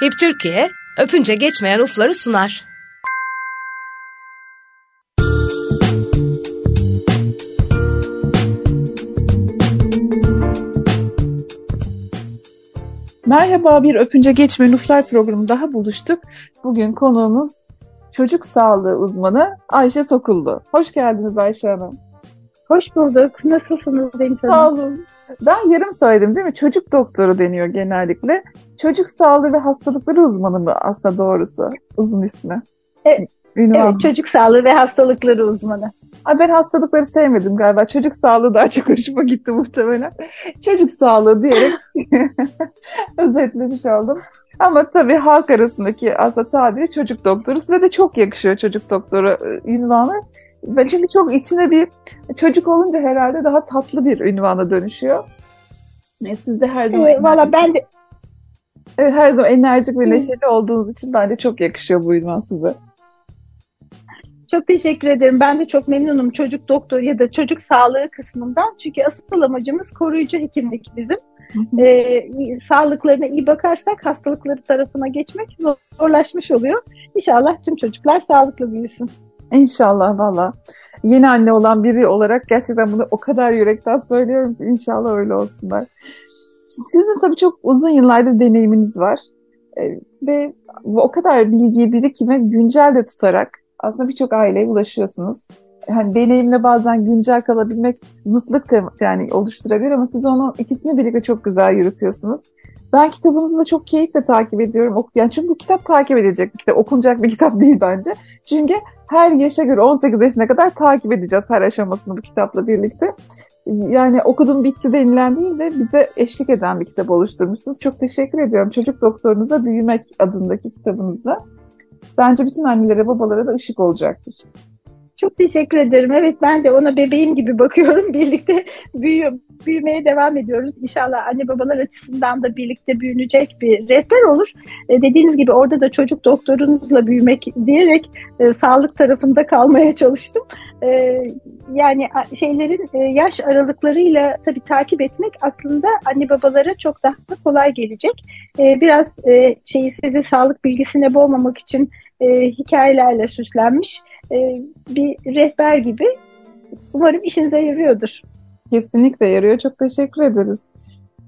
HIP Türkiye, öpünce geçmeyen ufları sunar. Merhaba, bir Öpünce Geçmeyen Uflar programı daha buluştuk. Bugün konuğumuz çocuk sağlığı uzmanı Ayşe Sokullu. Hoş geldiniz Ayşe Hanım. Hoş bulduk. Nasılsınız Deniz Hanım? Sağ olun. Ben yarım söyledim değil mi? Çocuk doktoru deniyor genellikle. Çocuk sağlığı ve hastalıkları uzmanı mı aslında doğrusu uzun ismi? Evet, evet çocuk sağlığı ve hastalıkları uzmanı. Ay ben hastalıkları sevmedim galiba. Çocuk sağlığı daha çok hoşuma gitti muhtemelen. Çocuk sağlığı diyerek özetlemiş oldum. Ama tabii halk arasındaki aslında tabiri çocuk doktoru. Size de çok yakışıyor çocuk doktoru e, ünvanı. Ben çünkü çok içine bir çocuk olunca herhalde daha tatlı bir ünvana dönüşüyor. E, siz de her zaman... E, Valla ben de... Evet, her zaman enerjik ve neşeli olduğunuz için bence çok yakışıyor bu ünvan size. Çok teşekkür ederim. Ben de çok memnunum çocuk doktor ya da çocuk sağlığı kısmından. Çünkü asıl amacımız koruyucu hekimlik bizim. ee, sağlıklarına iyi bakarsak hastalıkları tarafına geçmek zorlaşmış oluyor. İnşallah tüm çocuklar sağlıklı büyüsün. İnşallah valla. Yeni anne olan biri olarak gerçekten bunu o kadar yürekten söylüyorum ki inşallah öyle olsunlar. Sizin tabii çok uzun yıllardır deneyiminiz var. Ee, ve o kadar bilgiyi birikime güncel de tutarak aslında birçok aileye ulaşıyorsunuz. Hani deneyimle bazen güncel kalabilmek zıtlık da yani oluşturabilir ama siz onu ikisini birlikte çok güzel yürütüyorsunuz. Ben kitabınızı da çok keyifle takip ediyorum. Yani çünkü bu kitap takip edilecek bir kitap, okunacak bir kitap değil bence. Çünkü her yaşa göre 18 yaşına kadar takip edeceğiz her aşamasını bu kitapla birlikte. Yani okudum bitti denilen değil de bize eşlik eden bir kitap oluşturmuşsunuz. Çok teşekkür ediyorum. Çocuk Doktorunuza Büyümek adındaki kitabınızda. Bence bütün annelere, babalara da ışık olacaktır. Çok teşekkür ederim. Evet ben de ona bebeğim gibi bakıyorum. Birlikte büyüyor, büyümeye devam ediyoruz. İnşallah anne babalar açısından da birlikte büyünecek bir rehber olur. E, dediğiniz gibi orada da çocuk doktorunuzla büyümek diyerek e, sağlık tarafında kalmaya çalıştım. E, yani şeylerin e, yaş aralıklarıyla tabii takip etmek aslında anne babalara çok daha kolay gelecek. E, biraz e, şeyi size sağlık bilgisine boğmamak için e, hikayelerle süslenmiş e, bir rehber gibi. Umarım işinize yarıyordur. Kesinlikle yarıyor. Çok teşekkür ederiz.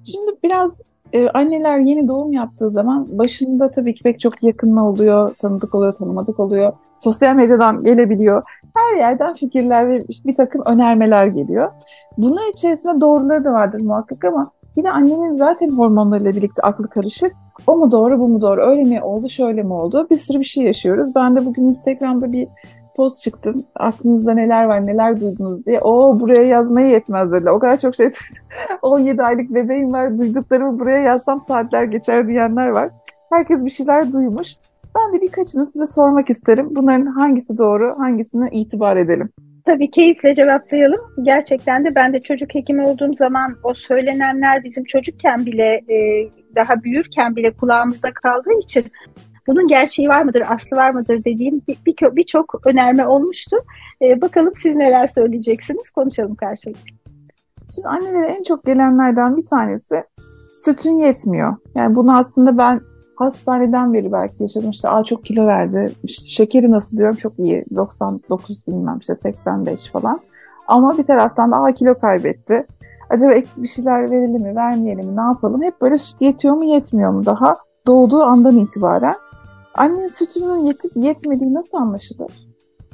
Şimdi biraz e, anneler yeni doğum yaptığı zaman başında tabii ki pek çok yakınma oluyor, tanıdık oluyor, tanımadık oluyor. Sosyal medyadan gelebiliyor. Her yerden fikirler ve bir takım önermeler geliyor. Bunun içerisinde doğruları da vardır muhakkak ama yine annenin zaten hormonlarıyla birlikte aklı karışık. O mu doğru, bu mu doğru, öyle mi oldu, şöyle mi oldu? Bir sürü bir şey yaşıyoruz. Ben de bugün Instagram'da bir post çıktım. Aklınızda neler var, neler duydunuz diye. O buraya yazmaya yetmez dediler. O kadar çok şey 17 aylık bebeğim var. Duyduklarımı buraya yazsam saatler geçer diyenler var. Herkes bir şeyler duymuş. Ben de birkaçını size sormak isterim. Bunların hangisi doğru, hangisine itibar edelim? Tabii keyifle cevaplayalım. Gerçekten de ben de çocuk hekimi olduğum zaman o söylenenler bizim çocukken bile e, daha büyürken bile kulağımızda kaldığı için bunun gerçeği var mıdır, aslı var mıdır dediğim birçok bir, bir önerme olmuştu. E, bakalım siz neler söyleyeceksiniz, konuşalım karşılıklı. Şimdi annelere en çok gelenlerden bir tanesi sütün yetmiyor. Yani bunu aslında ben hastaneden beri belki yaşadım. İşte Aa, çok kilo verdi. İşte şekeri nasıl diyorum çok iyi. 99 bilmem işte 85 falan. Ama bir taraftan da Aa, kilo kaybetti. Acaba ek bir şeyler verelim mi, vermeyelim mi, ne yapalım? Hep böyle süt yetiyor mu, yetmiyor mu daha doğduğu andan itibaren. Annenin sütünün yetip yetmediği nasıl anlaşılır?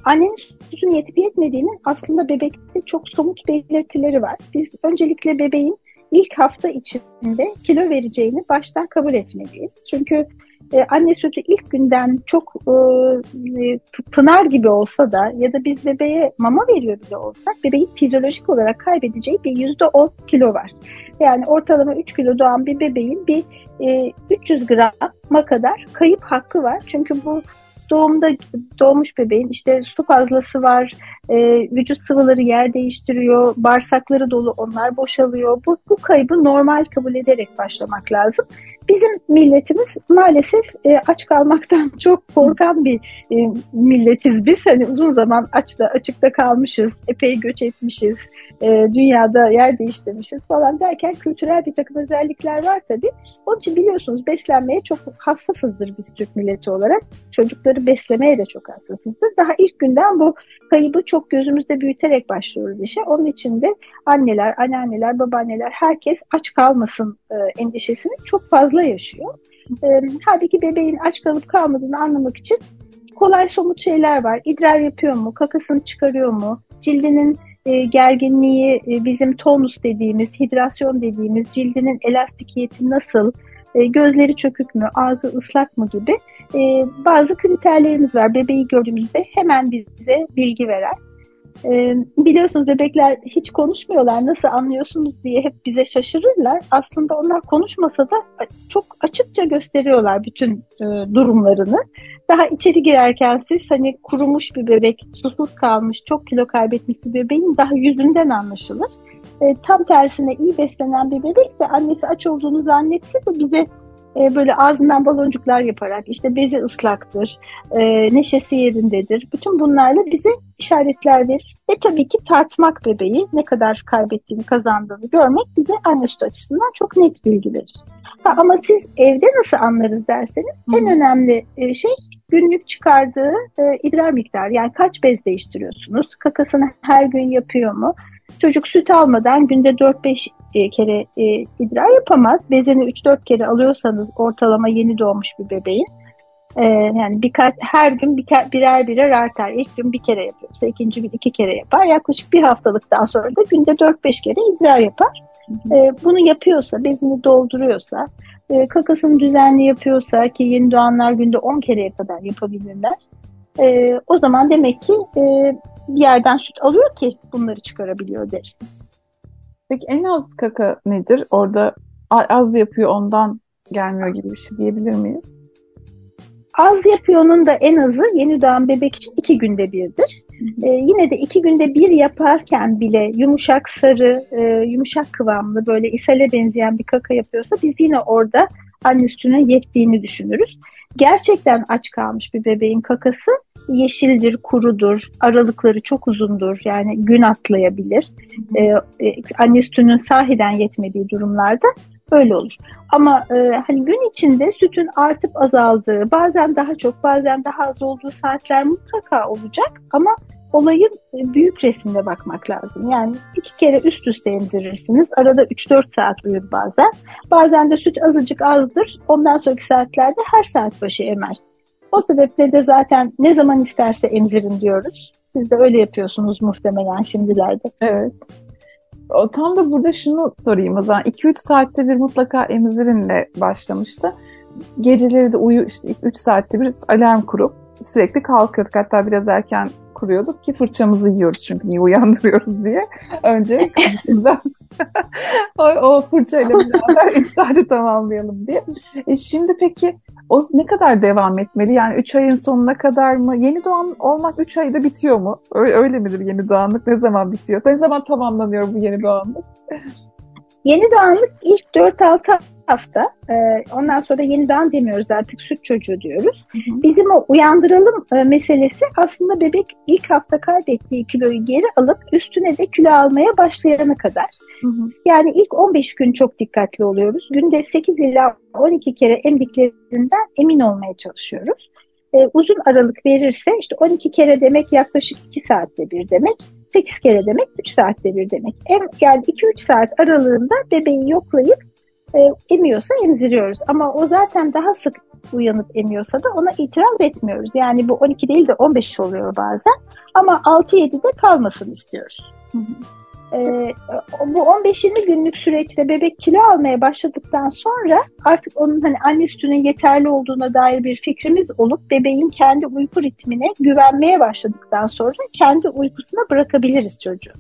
Annenin sütünün yetip yetmediğinin aslında bebekte çok somut belirtileri var. Biz öncelikle bebeğin ilk hafta içinde kilo vereceğini baştan kabul etmeliyiz. Çünkü e, anne sütü ilk günden çok e, e, pınar gibi olsa da ya da biz bebeğe mama veriyor bile olsak bebeğin fizyolojik olarak kaybedeceği bir yüzde on kilo var. Yani ortalama 3 kilo doğan bir bebeğin bir e, 300 grama kadar kayıp hakkı var. Çünkü bu doğumda doğmuş bebeğin işte su fazlası var, e, vücut sıvıları yer değiştiriyor, bağırsakları dolu onlar boşalıyor. Bu, bu kaybı normal kabul ederek başlamak lazım. Bizim milletimiz maalesef e, aç kalmaktan çok korkan bir e, milletiz biz. Hani uzun zaman açta açıkta kalmışız, epey göç etmişiz. E, dünyada yer değiştirmişiz falan derken kültürel bir takım özellikler var tabii. Onun için biliyorsunuz beslenmeye çok hassasızdır biz Türk milleti olarak. Çocukları beslemeye de çok hassasızdır. Daha ilk günden bu kaybı çok gözümüzde büyüterek başlıyoruz işe. Onun için de anneler, anneanneler, babaanneler herkes aç kalmasın e, endişesini çok fazla yaşıyor. E, halbuki bebeğin aç kalıp kalmadığını anlamak için kolay somut şeyler var. İdrar yapıyor mu? Kakasını çıkarıyor mu? Cildinin e, gerginliği, e, bizim tonus dediğimiz, hidrasyon dediğimiz, cildinin elastikiyeti nasıl? E, gözleri çökük mü? Ağzı ıslak mı gibi bazı kriterlerimiz var. Bebeği gördüğümüzde hemen bize bilgi veren. E, biliyorsunuz bebekler hiç konuşmuyorlar. Nasıl anlıyorsunuz diye hep bize şaşırırlar. Aslında onlar konuşmasa da çok açıkça gösteriyorlar bütün e, durumlarını. Daha içeri girerken siz hani kurumuş bir bebek, susuz kalmış, çok kilo kaybetmiş bir bebeğin daha yüzünden anlaşılır. E, tam tersine iyi beslenen bir bebek de annesi aç olduğunu zannetse de bize e, böyle ağzından baloncuklar yaparak işte bezi ıslaktır, e, neşesi yerindedir. Bütün bunlarla bize işaretler verir. Ve tabii ki tartmak bebeği ne kadar kaybettiğini, kazandığını görmek bize anne süt açısından çok net bilgi verir. Ha, ama siz evde nasıl anlarız derseniz Hı. en önemli e, şey günlük çıkardığı e, idrar miktarı. Yani kaç bez değiştiriyorsunuz? Kakasını her gün yapıyor mu? Çocuk süt almadan günde 4-5 e, kere e, idrar yapamaz. Bezini 3-4 kere alıyorsanız ortalama yeni doğmuş bir bebeğin e, yani birkaç her gün bir, birer birer artar. İlk gün bir kere yapıyorsa ikinci gün iki kere yapar. Yaklaşık bir haftalıktan sonra da günde 4-5 kere idrar yapar. E, bunu yapıyorsa, bezini dolduruyorsa, e, kakasını düzenli yapıyorsa ki yeni doğanlar günde 10 kereye kadar yapabilirler. E, o zaman demek ki e, bir yerden süt alıyor ki bunları çıkarabiliyor deriz. Peki en az kaka nedir? Orada az yapıyor ondan gelmiyor gibi bir şey diyebilir miyiz? Az yapıyonun da en azı yeni doğan bebek için iki günde birdir. Ee, yine de iki günde bir yaparken bile yumuşak sarı, e, yumuşak kıvamlı böyle ishale benzeyen bir kaka yapıyorsa biz yine orada anne sütüne yettiğini düşünürüz. Gerçekten aç kalmış bir bebeğin kakası yeşildir, kurudur, aralıkları çok uzundur. Yani gün atlayabilir. Ee, e, anne sütünün sahiden yetmediği durumlarda öyle olur. Ama e, hani gün içinde sütün artıp azaldığı, bazen daha çok, bazen daha az olduğu saatler mutlaka olacak. Ama olayın e, büyük resimde bakmak lazım. Yani iki kere üst üste emzirirsiniz. Arada 3-4 saat uyur bazen. Bazen de süt azıcık azdır. Ondan sonraki saatlerde her saat başı emer. O sebeple de zaten ne zaman isterse emzirin diyoruz. Siz de öyle yapıyorsunuz muhtemelen şimdilerde. Evet. O, tam da burada şunu sorayım o zaman. 2-3 saatte bir mutlaka emzirinle başlamıştı. Geceleri de uyu işte 3 saatte bir alarm kurup sürekli kalkıyorduk. Hatta biraz erken kuruyorduk ki fırçamızı yiyoruz çünkü niye uyandırıyoruz diye. Önce o, o fırçayla beraber 3 saati tamamlayalım diye. E şimdi peki o ne kadar devam etmeli? Yani 3 ayın sonuna kadar mı? Yeni doğan olmak 3 ayda bitiyor mu? Öyle, öyle midir yeni doğanlık? Ne zaman bitiyor? Ne zaman tamamlanıyor bu yeni doğanlık? Yeni doğanlık ilk 4-6 hafta. E, ondan sonra yeni doğan demiyoruz artık süt çocuğu diyoruz. Hı hı. Bizim o uyandıralım e, meselesi aslında bebek ilk hafta kaybettiği kiloyu geri alıp üstüne de kilo almaya başlayana kadar. Hı hı. Yani ilk 15 gün çok dikkatli oluyoruz. Günde 8 ila 12 kere emdiklerinden emin olmaya çalışıyoruz. E, uzun aralık verirse işte 12 kere demek yaklaşık 2 saatte bir demek. 8 kere demek 3 saatte bir demek. Em, yani 2-3 saat aralığında bebeği yoklayıp e, emiyorsa emziriyoruz. Ama o zaten daha sık uyanıp emiyorsa da ona itiraz etmiyoruz. Yani bu 12 değil de 15 oluyor bazen. Ama 6-7'de kalmasını istiyoruz. Hı hı. Ee, bu 15-20 günlük süreçte bebek kilo almaya başladıktan sonra artık onun hani anne sütünün yeterli olduğuna dair bir fikrimiz olup bebeğin kendi uyku ritmine güvenmeye başladıktan sonra kendi uykusuna bırakabiliriz çocuğu.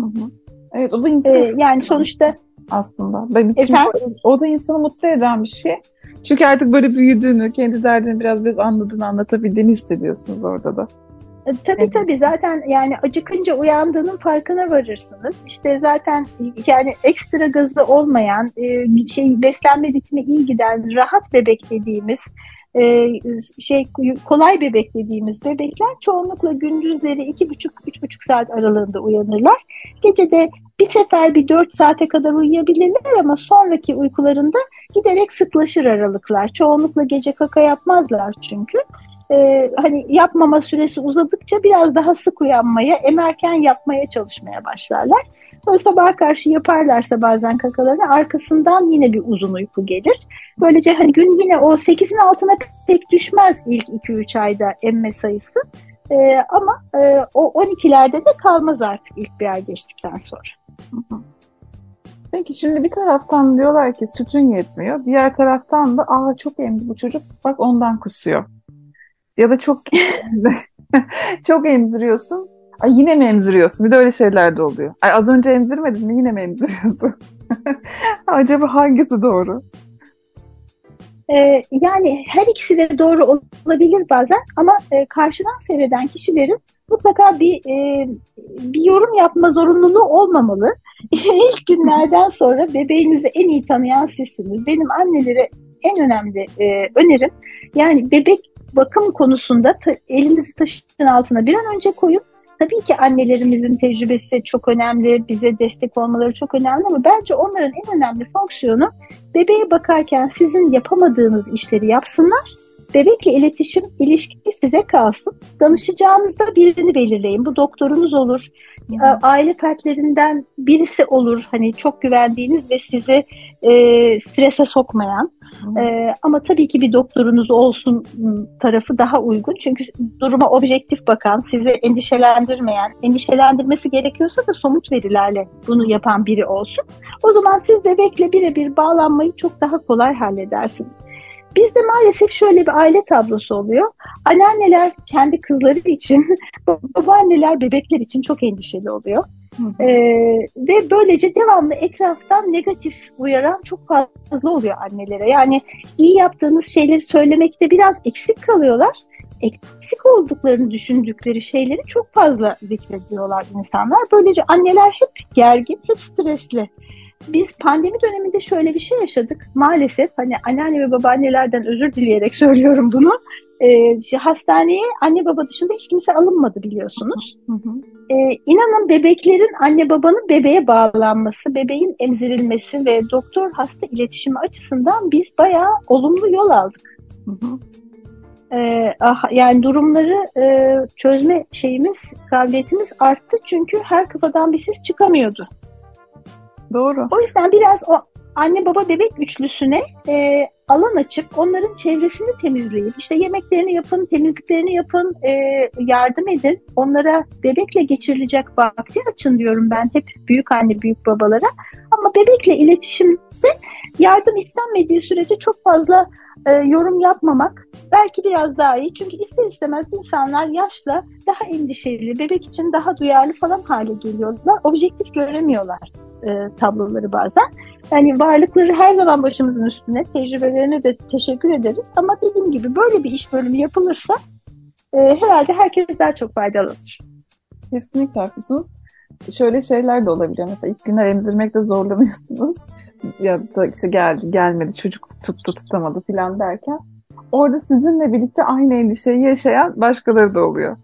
Hı hı. Evet o da insan ee, yani sonuçta aslında. Ben o da insanı mutlu eden bir şey. Çünkü artık böyle büyüdüğünü, kendi derdini biraz biraz anladığını, anlatabildiğini hissediyorsunuz orada da. E, tabii evet. tabii zaten yani acıkınca uyandığının farkına varırsınız. İşte zaten yani ekstra gazı olmayan, e, şey beslenme ritmi iyi giden, rahat bebek dediğimiz e, şey kolay bebek dediğimiz bebekler çoğunlukla gündüzleri iki buçuk üç buçuk saat aralığında uyanırlar. Gece de bir sefer bir 4 saate kadar uyuyabilirler ama sonraki uykularında giderek sıklaşır aralıklar. Çoğunlukla gece kaka yapmazlar çünkü. Ee, hani yapmama süresi uzadıkça biraz daha sık uyanmaya, emerken yapmaya çalışmaya başlarlar. Sonra sabah karşı yaparlarsa bazen kakalarını arkasından yine bir uzun uyku gelir. Böylece hani gün yine o 8'in altına pek düşmez ilk 2-3 ayda emme sayısı. Ee, ama e, o 12'lerde de kalmaz artık ilk bir ay geçtikten sonra. Peki şimdi bir taraftan diyorlar ki sütün yetmiyor. Diğer taraftan da aa çok emdi bu çocuk bak ondan kusuyor. Ya da çok çok emziriyorsun. Ay yine mi emziriyorsun? Bir de öyle şeyler de oluyor. Ay az önce emzirmedin mi yine mi emziriyorsun? Acaba hangisi doğru? Ee, yani her ikisi de doğru olabilir bazen ama e, karşıdan seyreden kişilerin mutlaka bir e, bir yorum yapma zorunluluğu olmamalı. İlk günlerden sonra bebeğinizi en iyi tanıyan sizsiniz. Benim annelere en önemli e, önerim yani bebek bakım konusunda ta, elinizi taşın altına bir an önce koyun. Tabii ki annelerimizin tecrübesi çok önemli, bize destek olmaları çok önemli ama bence onların en önemli fonksiyonu bebeğe bakarken sizin yapamadığınız işleri yapsınlar Bebekle iletişim, ilişki size kalsın. Danışacağınızda birini belirleyin. Bu doktorunuz olur, aile fertlerinden birisi olur. Hani çok güvendiğiniz ve sizi e, strese sokmayan. E, ama tabii ki bir doktorunuz olsun tarafı daha uygun. Çünkü duruma objektif bakan, sizi endişelendirmeyen, endişelendirmesi gerekiyorsa da somut verilerle bunu yapan biri olsun. O zaman siz bebekle birebir bağlanmayı çok daha kolay halledersiniz. Bizde maalesef şöyle bir aile tablosu oluyor. Anneanneler kendi kızları için, babaanneler bebekler için çok endişeli oluyor. Ee, ve böylece devamlı etraftan negatif uyaran çok fazla oluyor annelere. Yani iyi yaptığınız şeyleri söylemekte biraz eksik kalıyorlar. Eksik olduklarını düşündükleri şeyleri çok fazla zikrediyorlar insanlar. Böylece anneler hep gergin, hep stresli biz pandemi döneminde şöyle bir şey yaşadık. Maalesef hani anneanne ve babaannelerden özür dileyerek söylüyorum bunu. Ee, hastaneye anne baba dışında hiç kimse alınmadı biliyorsunuz. Hı hı. Ee, inanın bebeklerin anne babanın bebeğe bağlanması, bebeğin emzirilmesi ve doktor hasta iletişimi açısından biz bayağı olumlu yol aldık. Hı hı. Ee, yani durumları e, çözme şeyimiz, kabiliyetimiz arttı çünkü her kafadan bir ses çıkamıyordu. Doğru. O yüzden biraz o anne baba bebek üçlüsüne e, alan açıp onların çevresini temizleyip işte yemeklerini yapın, temizliklerini yapın, e, yardım edin. Onlara bebekle geçirilecek vakti açın diyorum ben hep büyük anne büyük babalara. Ama bebekle iletişimde yardım istenmediği sürece çok fazla e, yorum yapmamak belki biraz daha iyi. Çünkü ister istemez insanlar yaşla daha endişeli, bebek için daha duyarlı falan hale geliyorlar. Objektif göremiyorlar e, tabloları bazen. Yani varlıkları her zaman başımızın üstüne, tecrübelerine de teşekkür ederiz. Ama dediğim gibi böyle bir iş bölümü yapılırsa e, herhalde herkes daha çok faydalanır. Kesinlikle haklısınız. Şöyle şeyler de olabiliyor. Mesela ilk günler emzirmekte zorlanıyorsunuz. Ya da işte geldi, gelmedi, çocuk tuttu, tutamadı falan derken orada sizinle birlikte aynı endişeyi yaşayan başkaları da oluyor.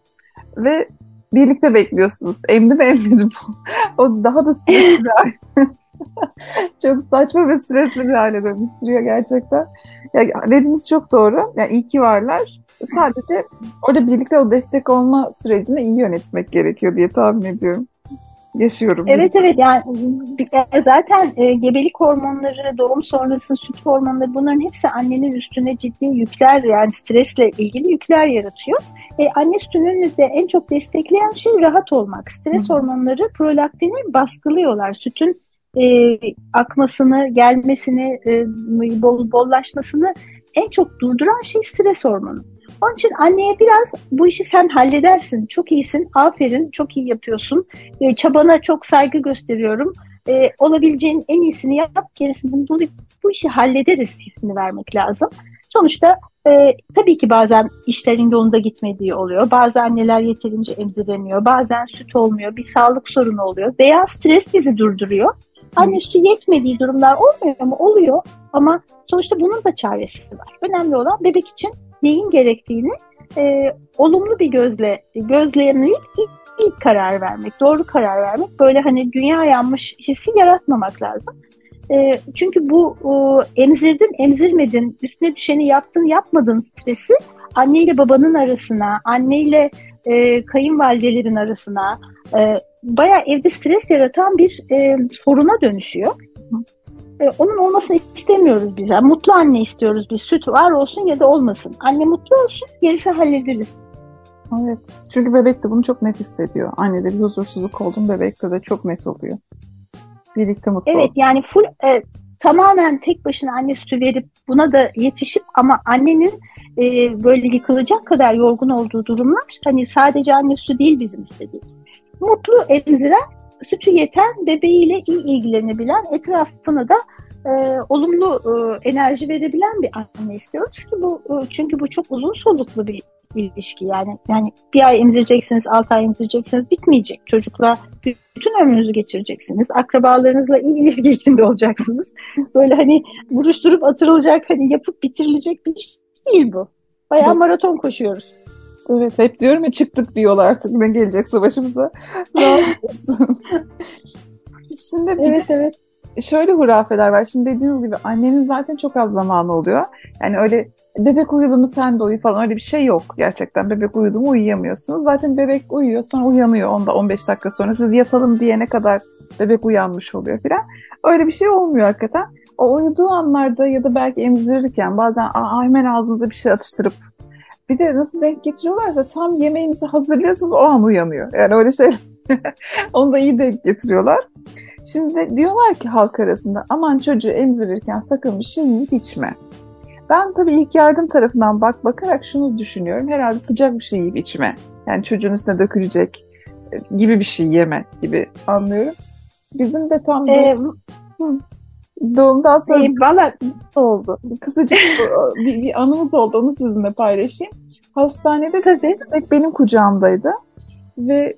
Ve birlikte bekliyorsunuz. Emdi mi emdi mi? o daha da stresli bir hale. çok saçma ve stresli bir hale dönüştürüyor gerçekten. Ya, dediğiniz çok doğru. Yani iyi ki varlar. Sadece orada birlikte o destek olma sürecini iyi yönetmek gerekiyor diye tahmin ediyorum yaşıyorum. Evet evet yani zaten e, gebelik hormonları, doğum sonrası süt hormonları bunların hepsi annenin üstüne ciddi yükler yani stresle ilgili yükler yaratıyor. E, anne sütünün de en çok destekleyen şey rahat olmak. Stres Hı. hormonları prolaktini baskılıyorlar. Sütün e, akmasını, gelmesini, e, bol, bollaşmasını en çok durduran şey stres hormonu. Onun için anneye biraz bu işi sen halledersin, çok iyisin, aferin, çok iyi yapıyorsun, e, çabana çok saygı gösteriyorum, e, olabileceğin en iyisini yap, gerisini bu, bu işi hallederiz hissini vermek lazım. Sonuçta e, tabii ki bazen işlerin yolunda gitmediği oluyor. Bazı anneler yeterince emziremiyor. Bazen süt olmuyor. Bir sağlık sorunu oluyor. Veya stres bizi durduruyor. Anne sütü yetmediği durumlar olmuyor mu? Oluyor. Ama sonuçta bunun da çaresi var. Önemli olan bebek için neyin gerektiğini e, olumlu bir gözle gözlemleyip karar vermek, doğru karar vermek. Böyle hani dünya yanmış hissi yaratmamak lazım. E, çünkü bu e, emzirdin, emzirmedin, üstüne düşeni yaptın, yapmadın stresi anne ile babanın arasına, anne ile e, kayınvalidelerin arasına e, bayağı evde stres yaratan bir e, soruna dönüşüyor. E, onun olmasını istemiyoruz biz. Yani mutlu anne istiyoruz biz. Süt var olsun ya da olmasın. Anne mutlu olsun, gerisi halledilir. Evet. Çünkü bebek de bunu çok net hissediyor. Annede bir huzursuzluk olduğunu bebekte de çok net oluyor. Birlikte mutlu Evet olsun. yani full e, tamamen tek başına anne sütü verip buna da yetişip ama annenin e, böyle yıkılacak kadar yorgun olduğu durumlar hani sadece anne sütü değil bizim istediğimiz. Mutlu emziren, sütü yeten, bebeğiyle iyi ilgilenebilen, etrafını da e, olumlu e, enerji verebilen bir anne istiyoruz ki bu e, çünkü bu çok uzun soluklu bir ilişki yani yani bir ay emzireceksiniz, altı ay emzireceksiniz bitmeyecek. Çocukla bütün ömrünüzü geçireceksiniz. Akrabalarınızla iyi ilişki içinde olacaksınız. Böyle hani vuruşturup atılacak, hani yapıp bitirilecek bir iş değil bu. Bayağı maraton koşuyoruz. Evet hep diyorum ya çıktık bir yol artık ne gelecekse başımıza. Şimdi bir evet, evet. şöyle hurafeler var. Şimdi dediğiniz gibi annenin zaten çok az zamanı oluyor. Yani öyle bebek uyudu mu sen de uyu falan öyle bir şey yok gerçekten. Bebek uyudu mu uyuyamıyorsunuz. Zaten bebek uyuyor sonra uyanıyor onda 15 dakika sonra. Siz yapalım diyene kadar bebek uyanmış oluyor filan. Öyle bir şey olmuyor hakikaten. O uyuduğu anlarda ya da belki emzirirken bazen hemen ağzınıza bir şey atıştırıp bir de nasıl denk getiriyorlarsa tam yemeğinizi hazırlıyorsunuz o an uyanıyor. Yani öyle şey onu da iyi denk getiriyorlar. Şimdi diyorlar ki halk arasında aman çocuğu emzirirken sakın bir şey yiyip içme. Ben tabii ilk yardım tarafından bak bakarak şunu düşünüyorum. Herhalde sıcak bir şey yiyip içme. Yani çocuğun üstüne dökülecek e, gibi bir şey yeme gibi anlıyorum. Bizim de tam ee, doğumdan sonra ee, valla oldu. Kısacık bir, bir anımız oldu. Onu sizinle paylaşayım. Hastanede tabii benim kucağımdaydı. Ve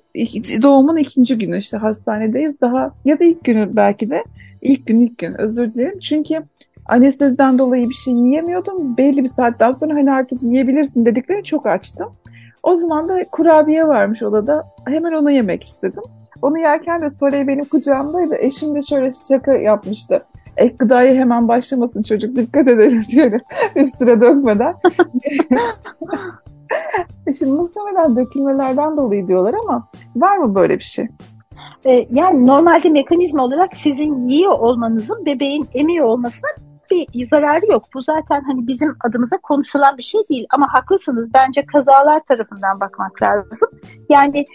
doğumun ikinci günü işte hastanedeyiz. Daha ya da ilk günü belki de. ilk gün ilk gün özür dilerim. Çünkü anesteziden dolayı bir şey yiyemiyordum. Belli bir saatten sonra hani artık yiyebilirsin dedikleri çok açtım. O zaman da kurabiye varmış odada. Hemen onu yemek istedim. Onu yerken de Soley benim kucağımdaydı. Eşim de şöyle şaka yapmıştı. Ek gıdaya hemen başlamasın çocuk dikkat edelim diyor üstüne dökmeden. Şimdi muhtemelen dökülmelerden dolayı diyorlar ama var mı böyle bir şey? Ee, yani normalde mekanizma olarak sizin yiyor olmanızın bebeğin emiyor olmasına bir zararı yok. Bu zaten hani bizim adımıza konuşulan bir şey değil. Ama haklısınız. Bence kazalar tarafından bakmak lazım. Yani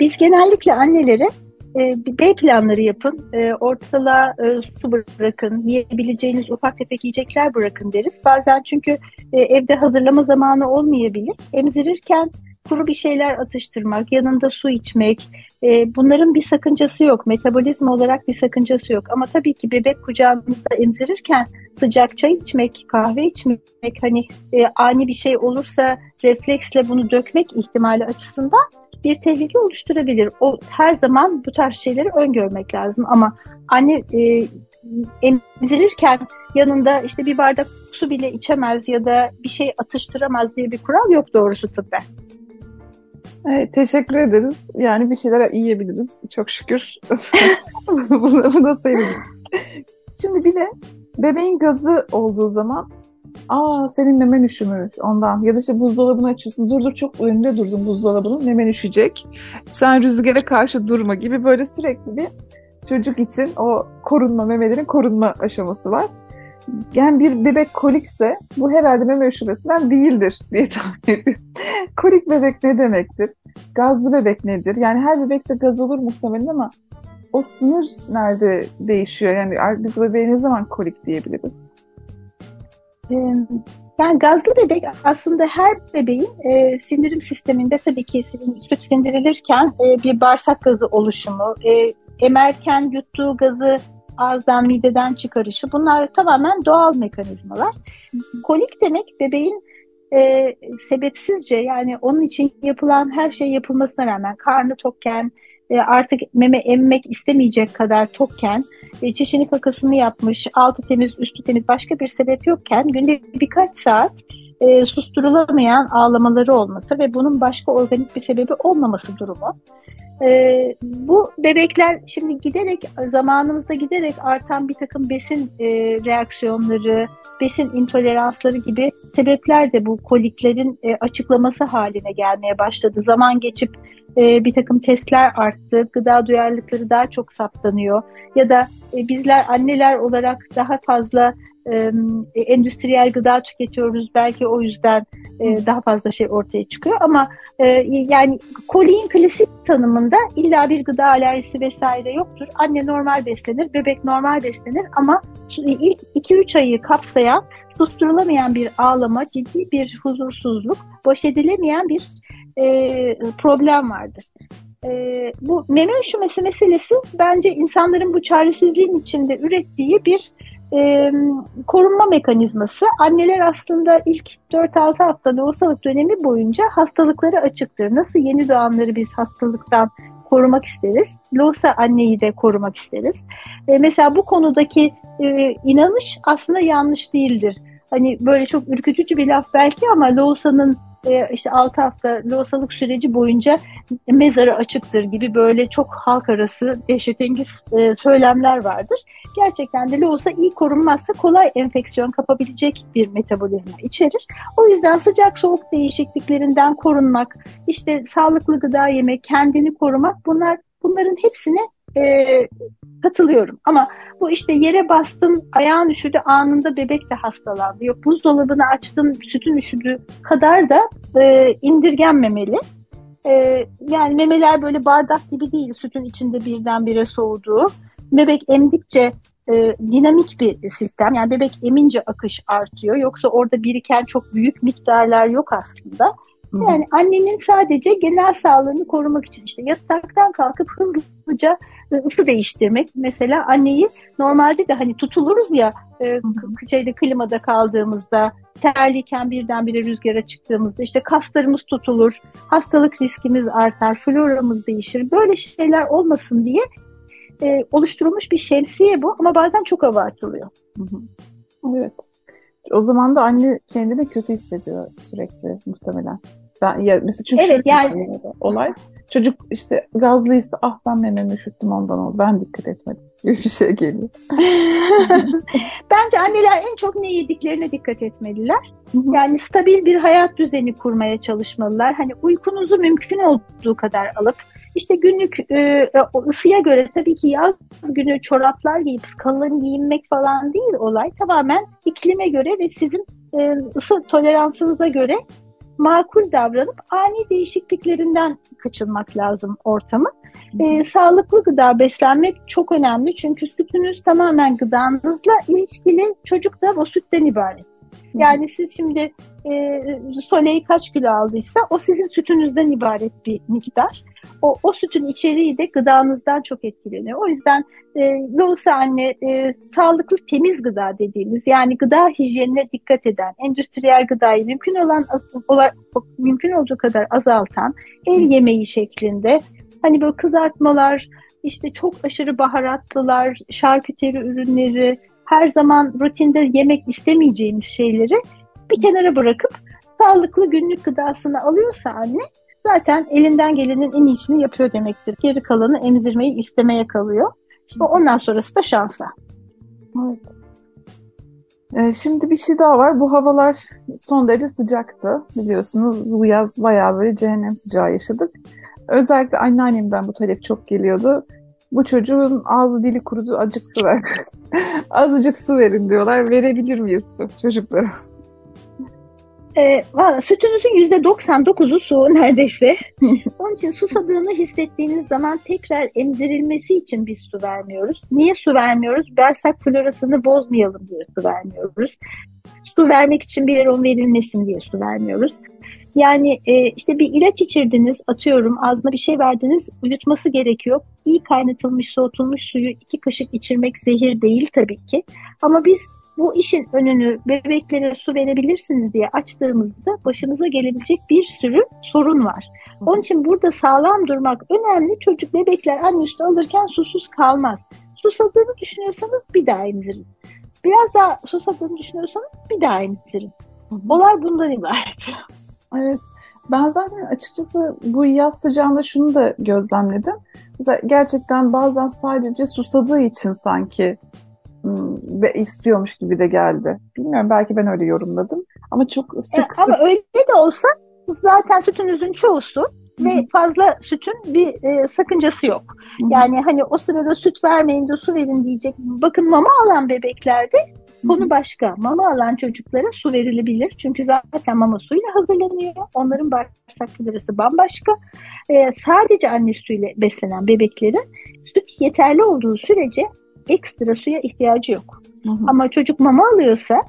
biz genellikle annelere e, B planları yapın, e, ortalığa e, su bırakın, yiyebileceğiniz ufak tefek yiyecekler bırakın deriz. Bazen çünkü e, evde hazırlama zamanı olmayabilir. Emzirirken kuru bir şeyler atıştırmak, yanında su içmek, e, bunların bir sakıncası yok. Metabolizma olarak bir sakıncası yok. Ama tabii ki bebek kucağınızda emzirirken sıcak çay içmek, kahve içmek, hani ani bir şey olursa refleksle bunu dökmek ihtimali açısından bir tehlike oluşturabilir. O her zaman bu tarz şeyleri öngörmek lazım. Ama anne e, emzirirken yanında işte bir bardak su bile içemez ya da bir şey atıştıramaz diye bir kural yok doğrusu tıbben. Evet, teşekkür ederiz. Yani bir şeyler yiyebiliriz. Çok şükür. bunu, bunu sayılır. Şimdi bir de bebeğin gazı olduğu zaman aa senin memen üşümüş ondan. Ya da işte buzdolabını açıyorsun. Dur dur çok önünde durdun buzdolabının memen üşüyecek. Sen rüzgara karşı durma gibi böyle sürekli bir çocuk için o korunma, memelerin korunma aşaması var yani bir bebek kolikse bu herhalde meme üşümesinden değildir diye tahmin ediyorum. Kolik bebek ne demektir? Gazlı bebek nedir? Yani her bebekte gaz olur muhtemelen ama o sınır nerede değişiyor? Yani biz bebeğe ne zaman kolik diyebiliriz? Yani gazlı bebek aslında her bebeğin e, sindirim sisteminde tabii ki süt sindirilirken e, bir bağırsak gazı oluşumu, e, emerken yuttuğu gazı ağızdan, mideden çıkarışı bunlar tamamen doğal mekanizmalar. Kolik demek bebeğin e, sebepsizce yani onun için yapılan her şey yapılmasına rağmen karnı tokken, e, artık meme emmek istemeyecek kadar tokken, e, çişini kakasını yapmış, altı temiz, üstü temiz başka bir sebep yokken günde birkaç saat e, susturulamayan ağlamaları olması ve bunun başka organik bir sebebi olmaması durumu. E, bu bebekler şimdi giderek zamanımızda giderek artan bir takım besin e, reaksiyonları, besin intoleransları gibi sebepler de bu koliklerin e, açıklaması haline gelmeye başladı. Zaman geçip e, bir takım testler arttı, gıda duyarlılıkları daha çok saptanıyor. Ya da e, bizler anneler olarak daha fazla e, endüstriyel gıda tüketiyoruz. Belki o yüzden e, daha fazla şey ortaya çıkıyor. Ama e, yani koliğin klasik tanımında illa bir gıda alerjisi vesaire yoktur. Anne normal beslenir, bebek normal beslenir. Ama ilk 2-3 ayı kapsayan susturulamayan bir ağlama, ciddi bir huzursuzluk, baş edilemeyen bir e, problem vardır. E, bu meme üşümesi meselesi bence insanların bu çaresizliğin içinde ürettiği bir e, korunma mekanizması. Anneler aslında ilk 4-6 hafta lohusalık dönemi boyunca hastalıkları açıktır. Nasıl yeni doğanları biz hastalıktan korumak isteriz. Lohusa anneyi de korumak isteriz. E, mesela bu konudaki e, inanış aslında yanlış değildir. Hani böyle çok ürkütücü bir laf belki ama Lohusa'nın işte 6 hafta lohusalık süreci boyunca mezarı açıktır gibi böyle çok halk arası dehşetengiz e, söylemler vardır. Gerçekten de lohusa iyi korunmazsa kolay enfeksiyon kapabilecek bir metabolizma içerir. O yüzden sıcak soğuk değişikliklerinden korunmak, işte sağlıklı gıda yemek, kendini korumak bunlar bunların hepsine e, katılıyorum. Ama bu işte yere bastım, ayağın üşüdü, anında bebek de hastalandı. Yok buzdolabını açtım, sütün üşüdü kadar da e, indirgenmemeli. E, yani memeler böyle bardak gibi değil, sütün içinde birdenbire soğuduğu. Bebek emdikçe e, dinamik bir sistem. Yani bebek emince akış artıyor. Yoksa orada biriken çok büyük miktarlar yok aslında. Yani annenin sadece genel sağlığını korumak için işte yataktan kalkıp hızlıca ısı değiştirmek. Mesela anneyi normalde de hani tutuluruz ya e, şeyde klimada kaldığımızda terliyken birdenbire rüzgara çıktığımızda işte kaslarımız tutulur, hastalık riskimiz artar, floramız değişir. Böyle şeyler olmasın diye e, oluşturulmuş bir şemsiye bu ama bazen çok abartılıyor. Evet. O zaman da anne kendini kötü hissediyor sürekli muhtemelen. Ben ya mesela çünkü evet, yani olay çocuk işte gazlıysa ah ben mememi üşüttüm ondan oldu. Ben dikkat etmedim gibi bir şey geliyor. Bence anneler en çok ne yediklerine dikkat etmeliler. Yani stabil bir hayat düzeni kurmaya çalışmalılar. Hani uykunuzu mümkün olduğu kadar alıp işte günlük e, ısıya göre tabii ki yaz günü çoraplar giyip kalın giyinmek falan değil olay. Tamamen iklime göre ve sizin e, ısı toleransınıza göre makul davranıp ani değişikliklerinden kaçınmak lazım ortamı. E, sağlıklı gıda beslenmek çok önemli çünkü sütünüz tamamen gıdanızla ilişkili. Çocuk da o sütten ibaret. Yani siz şimdi e, Soleil kaç kilo aldıysa o sizin sütünüzden ibaret bir miktar. O, o sütün içeriği de gıdanızdan çok etkileniyor. O yüzden e, Loğusa anne e, sağlıklı temiz gıda dediğimiz yani gıda hijyenine dikkat eden, endüstriyel gıdayı mümkün olan mümkün olduğu kadar azaltan ev yemeği şeklinde hani böyle kızartmalar, işte çok aşırı baharatlılar, şarküteri ürünleri, her zaman rutinde yemek istemeyeceğimiz şeyleri bir kenara bırakıp sağlıklı günlük gıdasını alıyorsa anne zaten elinden gelenin en iyisini yapıyor demektir. Geri kalanı emzirmeyi istemeye kalıyor. Ondan sonrası da şansa. Evet. Ee, şimdi bir şey daha var. Bu havalar son derece sıcaktı. Biliyorsunuz bu yaz bayağı böyle cehennem sıcağı yaşadık. Özellikle anneannemden bu talep çok geliyordu. Bu çocuğun ağzı dili kurudu acık su ver. Azıcık su verin diyorlar. Verebilir miyiz çocuklara? E, valla sütünüzün %99'u su neredeyse. Onun için susadığını hissettiğiniz zaman tekrar emzirilmesi için biz su vermiyoruz. Niye su vermiyoruz? Bağırsak florasını bozmayalım diye su vermiyoruz. Su vermek için bir on verilmesin diye su vermiyoruz. Yani e, işte bir ilaç içirdiniz, atıyorum ağzına bir şey verdiniz, yutması gerekiyor. İyi kaynatılmış, soğutulmuş suyu iki kaşık içirmek zehir değil tabii ki. Ama biz bu işin önünü bebeklere su verebilirsiniz diye açtığımızda başımıza gelebilecek bir sürü sorun var. Onun için burada sağlam durmak önemli. Çocuk bebekler anne üstü alırken susuz kalmaz. Susadığını düşünüyorsanız bir daha emzirin. Biraz daha susadığını düşünüyorsanız bir daha emzirin. Olay bundan ibaret. Evet. Ben zaten açıkçası bu yaz sıcağında şunu da gözlemledim. Mesela gerçekten bazen sadece susadığı için sanki ve istiyormuş gibi de geldi. Bilmiyorum belki ben öyle yorumladım. Ama çok sık. E, ama öyle de olsa zaten sütünüzün çoğusu ve fazla sütün bir e, sakıncası yok. Hı-hı. Yani hani o sırada süt vermeyin de su verin diyecek. Bakın mama alan bebeklerde konu başka. Mama alan çocuklara su verilebilir. Çünkü zaten mama suyla hazırlanıyor. Onların bağırsak florası bambaşka. E, sadece anne suyuyla beslenen bebeklerin süt yeterli olduğu sürece ekstra suya ihtiyacı yok. Hı-hı. Ama çocuk mama alıyorsa,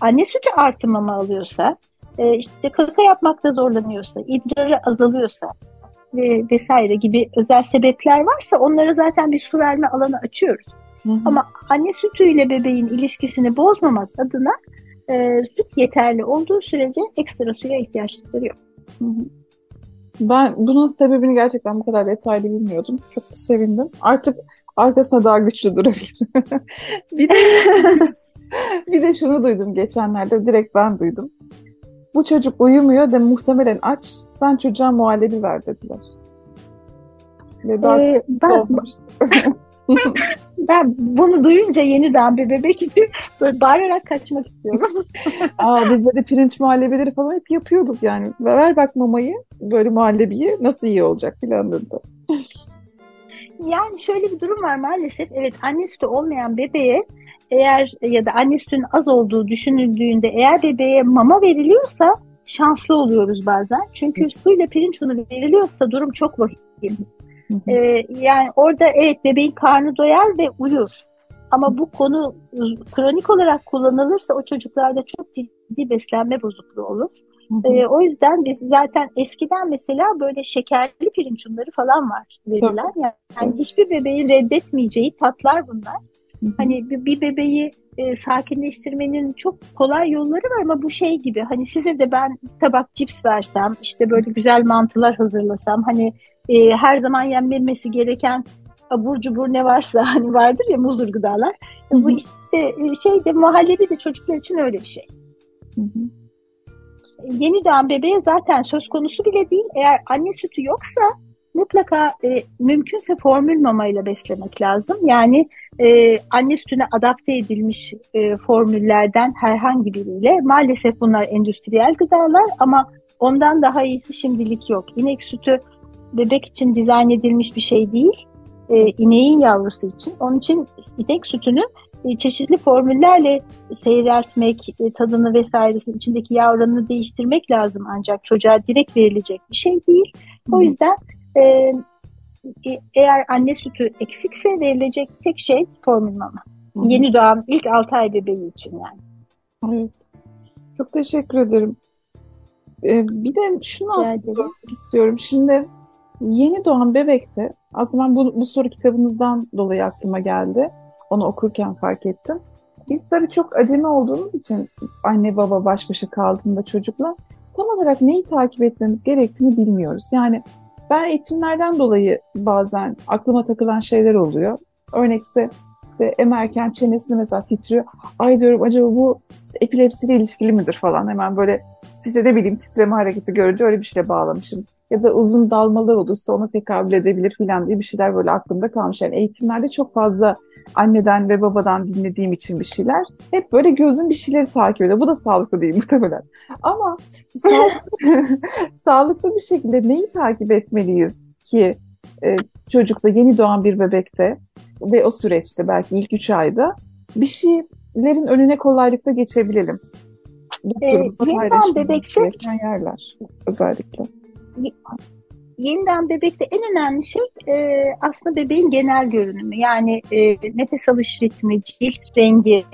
anne sütü artı mama alıyorsa e, işte kaka yapmakta zorlanıyorsa, idrarı azalıyorsa ve vesaire gibi özel sebepler varsa onlara zaten bir su verme alanı açıyoruz. Hı hı. Ama anne sütüyle bebeğin ilişkisini bozmamak adına e, süt yeterli olduğu sürece ekstra suya ihtiyaçları yok. Hı hı. Ben bunun sebebini gerçekten bu kadar detaylı bilmiyordum. Çok sevindim. Artık arkasına daha güçlü durabilirim. bir de bir de şunu duydum geçenlerde. Direkt ben duydum. Bu çocuk uyumuyor de muhtemelen aç. Sen çocuğa muhallebi ver dediler. Ve daha ee, ben, ben bunu duyunca yeniden bir bebek için böyle bağırarak kaçmak istiyorum. Aa, biz de pirinç muhallebileri falan hep yapıyorduk yani. Ver bak mamayı, böyle muhallebiyi nasıl iyi olacak filan dedi. Yani şöyle bir durum var maalesef. Evet anne sütü olmayan bebeğe eğer ya da anne sütünün az olduğu düşünüldüğünde eğer bebeğe mama veriliyorsa şanslı oluyoruz bazen. Çünkü suyla pirinç unu veriliyorsa durum çok vahim. Ee, yani orada evet bebeğin karnı doyar ve uyur. Ama bu konu kronik olarak kullanılırsa o çocuklarda çok ciddi beslenme bozukluğu olur. Ee, o yüzden biz zaten eskiden mesela böyle şekerli pirinç unları falan var verilen. Yani, yani hiçbir bebeğin reddetmeyeceği tatlar bunlar. Hani bir, bir bebeği e, sakinleştirmenin çok kolay yolları var ama bu şey gibi hani size de ben tabak cips versem işte böyle güzel mantılar hazırlasam hani e, her zaman yenmemesi gereken abur cubur ne varsa hani vardır ya muzur gıdalar. Hı hı. Bu işte e, şey de muhallebi de çocuklar için öyle bir şey. Hı hı. Yeni doğan bebeğe zaten söz konusu bile değil. Eğer anne sütü yoksa mutlaka e, mümkünse formül mamayla beslemek lazım. Yani e, anne sütüne adapte edilmiş e, formüllerden herhangi biriyle maalesef bunlar endüstriyel gıdalar ama ondan daha iyisi şimdilik yok. İnek sütü bebek için dizayn edilmiş bir şey değil. E, ineğin yavrusu için. Onun için inek sütünü çeşitli formüllerle seyreltmek, e, tadını vesairesini, içindeki yavranını değiştirmek lazım ancak çocuğa direkt verilecek bir şey değil. O yüzden e, e, eğer anne sütü eksikse verilecek tek şey formül mama. Yeni doğan ilk 6 ay bebeği için yani. Evet. Çok teşekkür ederim. Ee, bir de şunu aslında istiyorum. Şimdi yeni doğan bebekte aslında ben bu, bu soru kitabınızdan dolayı aklıma geldi. Onu okurken fark ettim. Biz tabii çok acemi olduğumuz için anne baba baş başa kaldığında çocukla tam olarak neyi takip etmemiz gerektiğini bilmiyoruz. Yani ben eğitimlerden dolayı bazen aklıma takılan şeyler oluyor. Örnekse işte emerken çenesini mesela titriyor. Ay diyorum acaba bu işte epilepsiyle ilişkili midir falan. Hemen böyle işte ne bileyim titreme hareketi görünce öyle bir şeyle bağlamışım. Ya da uzun dalmalar olursa ona tekabül edebilir filan diye bir şeyler böyle aklımda kalmış. Yani eğitimlerde çok fazla anneden ve babadan dinlediğim için bir şeyler. Hep böyle gözüm bir şeyleri takip ediyor. Bu da sağlıklı değil muhtemelen. Ama sağlıklı, sağlıklı bir şekilde neyi takip etmeliyiz ki e, çocukta yeni doğan bir bebekte ve o süreçte belki ilk üç ayda bir şeylerin önüne kolaylıkla geçebilelim. Ee, paylaşmak bebekte yerler özellikle yeniden bebekte en önemli şey e, aslında bebeğin genel görünümü. Yani e, nefes alış ritmi, cilt rengi.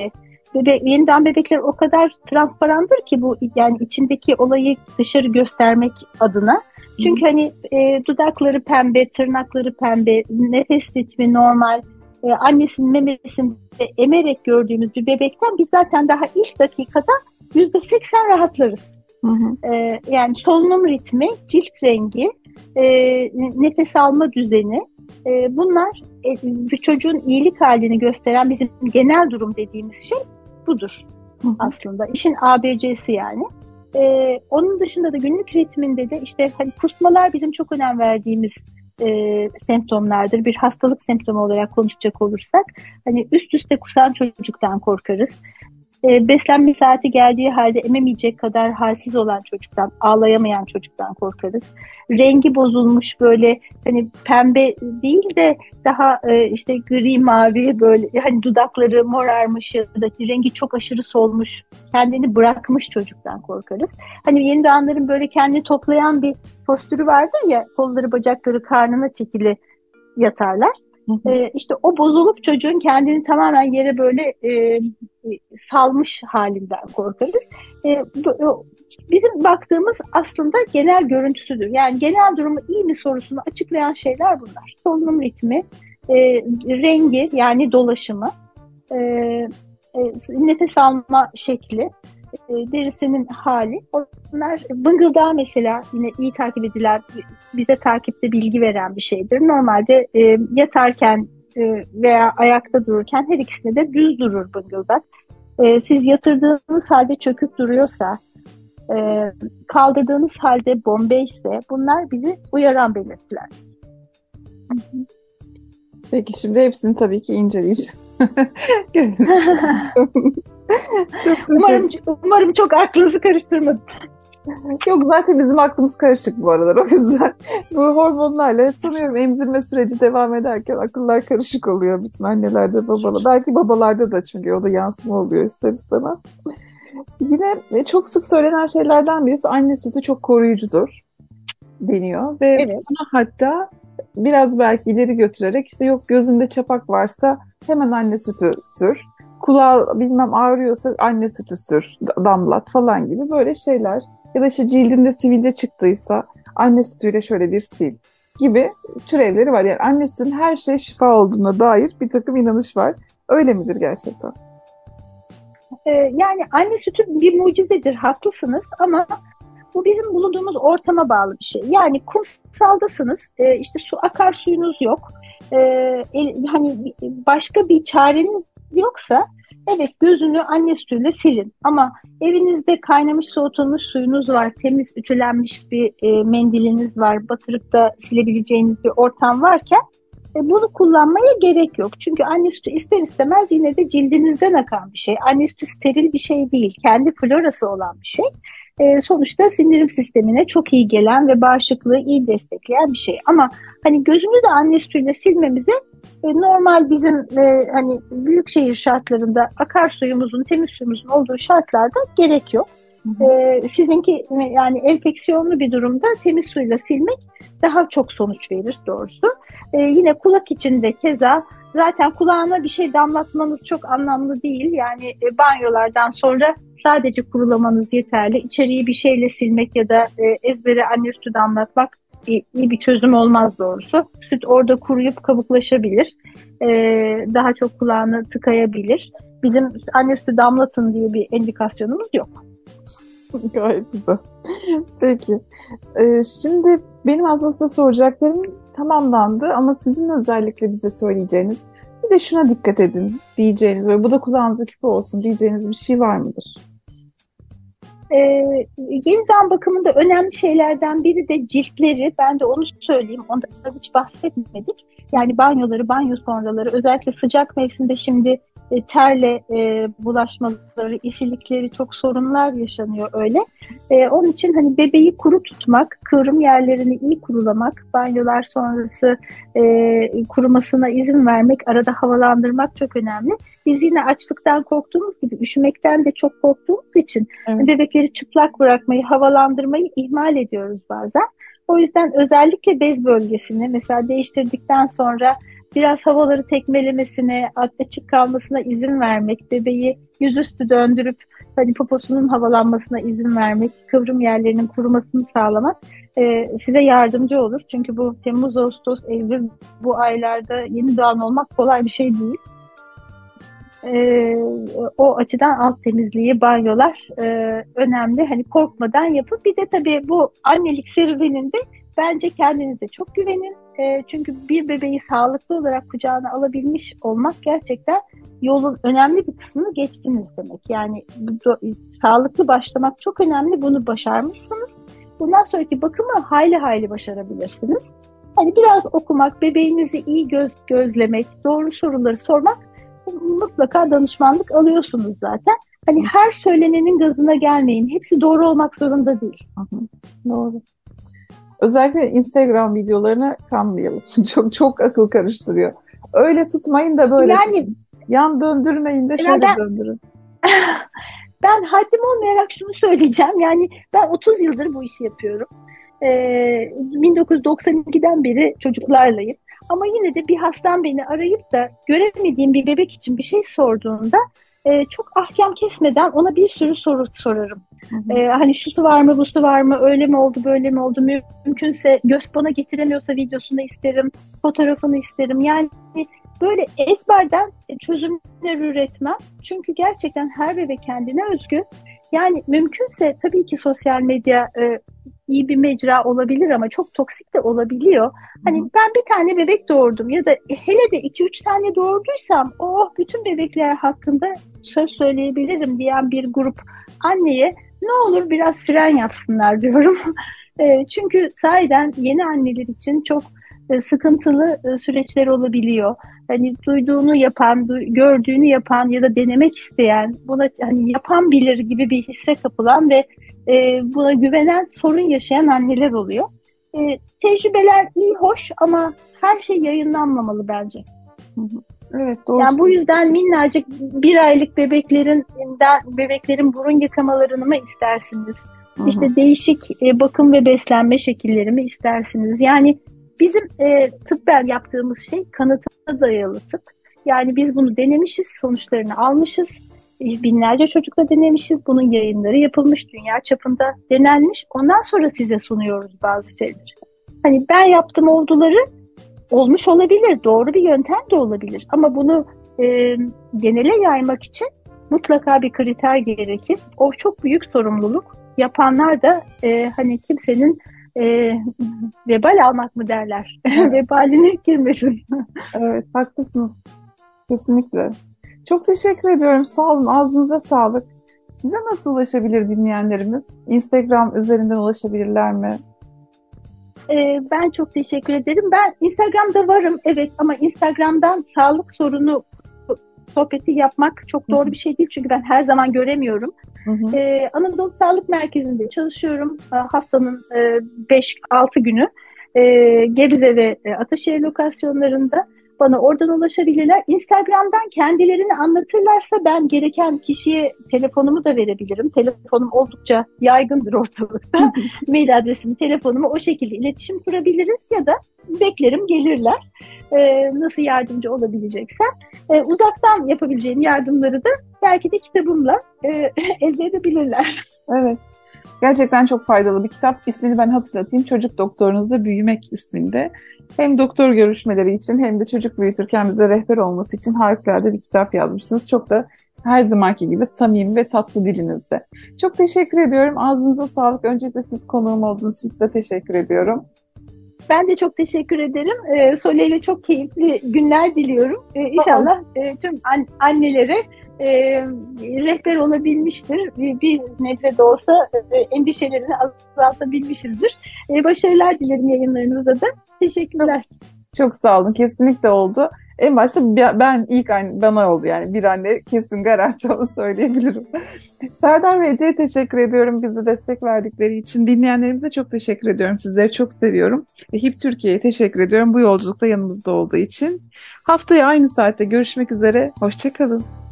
Bebe, yeniden bebekler o kadar transparandır ki bu yani içindeki olayı dışarı göstermek adına. Çünkü hani e, dudakları pembe, tırnakları pembe, nefes ritmi normal. E, annesinin memesinde emerek gördüğümüz bir bebekten biz zaten daha ilk dakikada yüzde seksen rahatlarız. Hı hı. E, yani solunum ritmi, cilt rengi, e, nefes alma düzeni e, bunlar e, bir çocuğun iyilik halini gösteren bizim genel durum dediğimiz şey budur. aslında. İşin ABC'si yani. Ee, onun dışında da günlük ritminde de işte hani kusmalar bizim çok önem verdiğimiz e, semptomlardır. Bir hastalık semptomu olarak konuşacak olursak hani üst üste kusan çocuktan korkarız e, beslenme saati geldiği halde ememeyecek kadar halsiz olan çocuktan, ağlayamayan çocuktan korkarız. Rengi bozulmuş böyle hani pembe değil de daha e, işte gri mavi böyle hani dudakları morarmış ya da rengi çok aşırı solmuş, kendini bırakmış çocuktan korkarız. Hani yeni doğanların böyle kendini toplayan bir postürü vardır ya kolları bacakları karnına çekili yatarlar. E, işte o bozulup çocuğun kendini tamamen yere böyle e, salmış halinden korkarız. E, bizim baktığımız aslında genel görüntüsüdür. Yani genel durumu iyi mi sorusunu açıklayan şeyler bunlar. Solunum ritmi, e, rengi yani dolaşımı, e, e, nefes alma şekli, e, derisinin hali. Onlar bıngıldağı mesela yine iyi takip edilen, bize takipte bilgi veren bir şeydir. Normalde e, yatarken e, veya ayakta dururken her ikisinde de düz durur bıngıldak. E, siz yatırdığınız halde çöküp duruyorsa, e, kaldırdığınız halde bombe ise bunlar bizi uyaran belirtiler. Peki şimdi hepsini tabii ki inceleyeceğim. çok umarım, umarım çok aklınızı karıştırmadım. Yok zaten bizim aklımız karışık bu aralar o yüzden. Bu hormonlarla sanıyorum emzirme süreci devam ederken akıllar karışık oluyor bütün annelerde babalarda. Belki babalarda da çünkü o da yansıma oluyor ister istemez. Yine e, çok sık söylenen şeylerden birisi anne sütü çok koruyucudur deniyor. Ve evet. hatta biraz belki ileri götürerek işte yok gözünde çapak varsa hemen anne sütü sür. Kulağı bilmem ağrıyorsa anne sütü sür, damlat falan gibi böyle şeyler. Ya da işte cildinde sivilce çıktıysa anne sütüyle şöyle bir sil gibi türevleri var. Yani anne sütünün her şeye şifa olduğuna dair bir takım inanış var. Öyle midir gerçekten? Ee, yani anne sütü bir mucizedir, haklısınız ama bu bizim bulunduğumuz ortama bağlı bir şey. Yani kumsaldasınız, e, işte su akar suyunuz yok. E, hani başka bir çareniz yoksa evet gözünü anne sütüyle silin. Ama evinizde kaynamış soğutulmuş suyunuz var, temiz ütülenmiş bir e, mendiliniz var, batırıp da silebileceğiniz bir ortam varken e, bunu kullanmaya gerek yok. Çünkü anne sütü ister istemez yine de cildinizden akan bir şey. Anne sütü steril bir şey değil, kendi florası olan bir şey e, sonuçta sindirim sistemine çok iyi gelen ve bağışıklığı iyi destekleyen bir şey. Ama hani gözünü de anne sütüyle silmemize normal bizim e, hani büyük şehir şartlarında akarsuyumuzun, temiz suyumuzun olduğu şartlarda gerek yok. E, sizinki yani enfeksiyonlu bir durumda temiz suyla silmek daha çok sonuç verir doğrusu. E, yine kulak içinde keza zaten kulağına bir şey damlatmanız çok anlamlı değil. Yani e, banyolardan sonra sadece kurulamanız yeterli. İçeriği bir şeyle silmek ya da e, ezbere anne sütü damlatmak iyi, bir çözüm olmaz doğrusu. Süt orada kuruyup kabuklaşabilir. E, daha çok kulağını tıkayabilir. Bizim anne sütü damlatın diye bir indikasyonumuz yok. Gayet güzel. Peki. Ee, şimdi benim aslında soracaklarım tamamlandı ama sizin özellikle bize söyleyeceğiniz bir de şuna dikkat edin diyeceğiniz ve bu da kulağınıza küpe olsun diyeceğiniz bir şey var mıdır? Ee, yeniden bakımında önemli şeylerden biri de ciltleri. Ben de onu söyleyeyim. Ondan hiç bahsetmedik. Yani banyoları, banyo sonraları özellikle sıcak mevsimde şimdi e, terle e, bulaşmaları, isilikleri çok sorunlar yaşanıyor öyle. E, onun için hani bebeği kuru tutmak, kıvrım yerlerini iyi kurulamak, banyolar sonrası e, kurumasına izin vermek, arada havalandırmak çok önemli. Biz yine açlıktan korktuğumuz gibi üşümekten de çok korktuğumuz için evet. bebekleri çıplak bırakmayı, havalandırmayı ihmal ediyoruz bazen. O yüzden özellikle bez bölgesini mesela değiştirdikten sonra biraz havaları tekmelemesine, açık kalmasına izin vermek, bebeği yüzüstü döndürüp hani poposunun havalanmasına izin vermek, kıvrım yerlerinin kurumasını sağlamak e, size yardımcı olur. Çünkü bu Temmuz, Ağustos, Eylül bu aylarda yeni doğan olmak kolay bir şey değil. E, o açıdan alt temizliği, banyolar e, önemli. Hani korkmadan yapın. Bir de tabii bu annelik serüveninde bence kendinize çok güvenin. E, çünkü bir bebeği sağlıklı olarak kucağına alabilmiş olmak gerçekten yolun önemli bir kısmını geçtiniz demek. Yani do, sağlıklı başlamak çok önemli. Bunu başarmışsınız. Bundan sonraki bakımı hayli hayli başarabilirsiniz. Hani biraz okumak, bebeğinizi iyi göz gözlemek, doğru soruları sormak mutlaka danışmanlık alıyorsunuz zaten. Hani her söylenenin gazına gelmeyin. Hepsi doğru olmak zorunda değil. Hı hı. Doğru. Özellikle Instagram videolarına kanmayalım. çok çok akıl karıştırıyor. Öyle tutmayın da böyle yani, yan döndürmeyin de şöyle ben, döndürün. ben haddim olmayarak şunu söyleyeceğim. Yani ben 30 yıldır bu işi yapıyorum. Ee, 1992'den beri çocuklarlayım. Ama yine de bir hastam beni arayıp da göremediğim bir bebek için bir şey sorduğunda e, çok ahkam kesmeden ona bir sürü soru sorarım. Hı hı. E, hani şu su var mı, bu su var mı, öyle mi oldu, böyle mi oldu, mümkünse göz bana getiremiyorsa videosunu isterim, fotoğrafını isterim. Yani böyle ezberden çözümler üretmem. Çünkü gerçekten her bebek kendine özgü. Yani mümkünse tabii ki sosyal medya e, iyi bir mecra olabilir ama çok toksik de olabiliyor. Hani ben bir tane bebek doğurdum ya da hele de iki üç tane doğurduysam oh bütün bebekler hakkında söz söyleyebilirim diyen bir grup anneye ne olur biraz fren yapsınlar diyorum. E, çünkü sahiden yeni anneler için çok e, sıkıntılı e, süreçler olabiliyor. Hani duyduğunu yapan, gördüğünü yapan ya da denemek isteyen, buna hani yapan bilir gibi bir hisse kapılan ve e, buna güvenen sorun yaşayan anneler oluyor. E, tecrübeler iyi, hoş ama her şey yayınlanmamalı bence. Evet doğru. Yani bu yüzden minnacık bir aylık bebeklerin bebeklerin burun yıkamalarını mı istersiniz? Hı-hı. İşte değişik e, bakım ve beslenme şekilleri mi istersiniz? Yani bizim e, tıbben yaptığımız şey kanıtına dayalı tıp. Yani biz bunu denemişiz, sonuçlarını almışız binlerce çocukla denemişiz. Bunun yayınları yapılmış, dünya çapında denenmiş. Ondan sonra size sunuyoruz bazı şeyleri. Hani ben yaptım olduları olmuş olabilir, doğru bir yöntem de olabilir. Ama bunu e, genele yaymak için mutlaka bir kriter gerekir. O çok büyük sorumluluk. Yapanlar da e, hani kimsenin e, vebal almak mı derler? Vebaline girmesin. evet, haklısınız. Kesinlikle. Çok teşekkür ediyorum. Sağ olun. Ağzınıza sağlık. Size nasıl ulaşabilir dinleyenlerimiz? Instagram üzerinden ulaşabilirler mi? Ee, ben çok teşekkür ederim. Ben Instagram'da varım evet ama Instagram'dan sağlık sorunu sohbeti yapmak çok doğru bir şey değil çünkü ben her zaman göremiyorum. Ee, Anadolu Sağlık Merkezi'nde çalışıyorum ee, haftanın 5-6 e, günü. Ee, Gebze ve e, Ataşehir lokasyonlarında. Bana oradan ulaşabilirler. Instagram'dan kendilerini anlatırlarsa ben gereken kişiye telefonumu da verebilirim. Telefonum oldukça yaygındır ortalıkta. Mail adresimi, telefonumu o şekilde iletişim kurabiliriz ya da beklerim gelirler. Ee, nasıl yardımcı olabileceksem. Ee, uzaktan yapabileceğim yardımları da belki de kitabımla e, elde edebilirler. Evet. Gerçekten çok faydalı bir kitap. İsmini ben hatırlatayım. Çocuk Doktorunuzda Büyümek isminde. Hem doktor görüşmeleri için hem de çocuk büyütürken bize rehber olması için harikulade bir kitap yazmışsınız. Çok da her zamanki gibi samimi ve tatlı dilinizde. Çok teşekkür ediyorum. Ağzınıza sağlık. Öncelikle siz konuğum olduğunuz için size teşekkür ediyorum. Ben de çok teşekkür ederim. Ee, Sole ile çok keyifli günler diliyorum. Ee, inşallah e, tüm an- annelere e, rehber olabilmiştir. Bir, bir nebze de olsa e, endişelerini azaltabilmişizdir. E, başarılar dilerim yayınlarınızda da. Teşekkürler. Çok sağ olun. Kesinlikle oldu. En başta ben ilk anne bana oldu yani bir anne kesin garanti onu söyleyebilirim. Serdar ve Ece'ye teşekkür ediyorum bize destek verdikleri için. Dinleyenlerimize çok teşekkür ediyorum. Sizleri çok seviyorum. Ve HIP Türkiye'ye teşekkür ediyorum bu yolculukta yanımızda olduğu için. Haftaya aynı saatte görüşmek üzere. Hoşçakalın.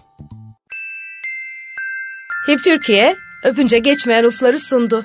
HIP Türkiye öpünce geçmeyen ufları sundu.